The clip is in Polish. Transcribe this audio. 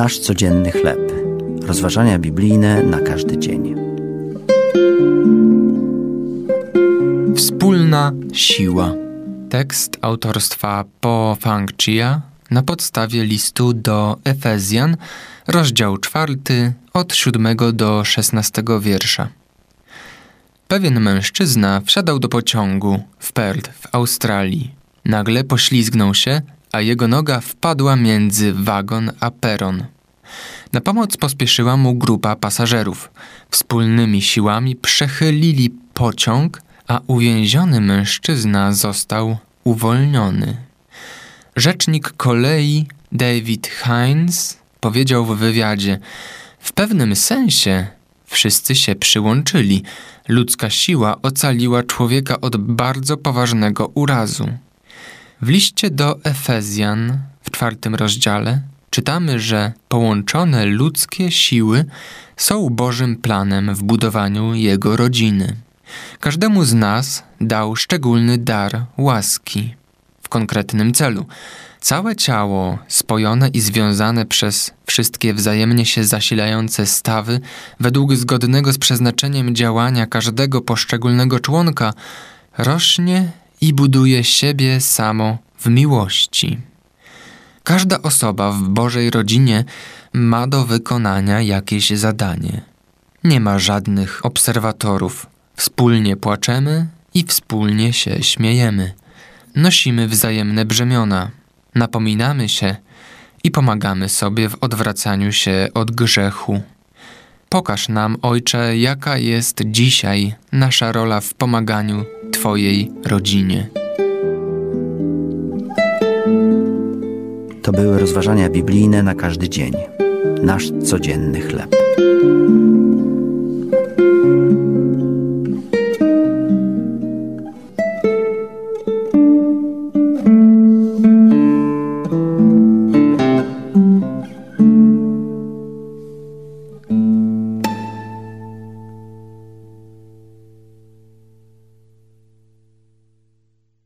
Nasz codzienny chleb. Rozważania biblijne na każdy dzień. Wspólna siła. Tekst autorstwa Po Fang Chia na podstawie listu do Efezjan, rozdział czwarty, od siódmego do szesnastego wiersza. Pewien mężczyzna wsiadał do pociągu w Perth w Australii. Nagle poślizgnął się, a jego noga wpadła między wagon a peron. Na pomoc pospieszyła mu grupa pasażerów. Wspólnymi siłami przechylili pociąg, a uwięziony mężczyzna został uwolniony. Rzecznik kolei David Hines powiedział w wywiadzie: W pewnym sensie wszyscy się przyłączyli. Ludzka siła ocaliła człowieka od bardzo poważnego urazu. W liście do Efezjan w czwartym rozdziale czytamy, że połączone ludzkie siły są Bożym planem w budowaniu Jego rodziny. Każdemu z nas dał szczególny dar łaski w konkretnym celu. Całe ciało, spojone i związane przez wszystkie wzajemnie się zasilające stawy, według zgodnego z przeznaczeniem działania każdego poszczególnego członka, rośnie i buduje siebie samo w miłości. Każda osoba w Bożej rodzinie ma do wykonania jakieś zadanie. Nie ma żadnych obserwatorów. Wspólnie płaczemy i wspólnie się śmiejemy. Nosimy wzajemne brzemiona, napominamy się i pomagamy sobie w odwracaniu się od grzechu. Pokaż nam, Ojcze, jaka jest dzisiaj nasza rola w pomaganiu Twojej rodzinie. To były rozważania biblijne na każdy dzień. Nasz codzienny chleb.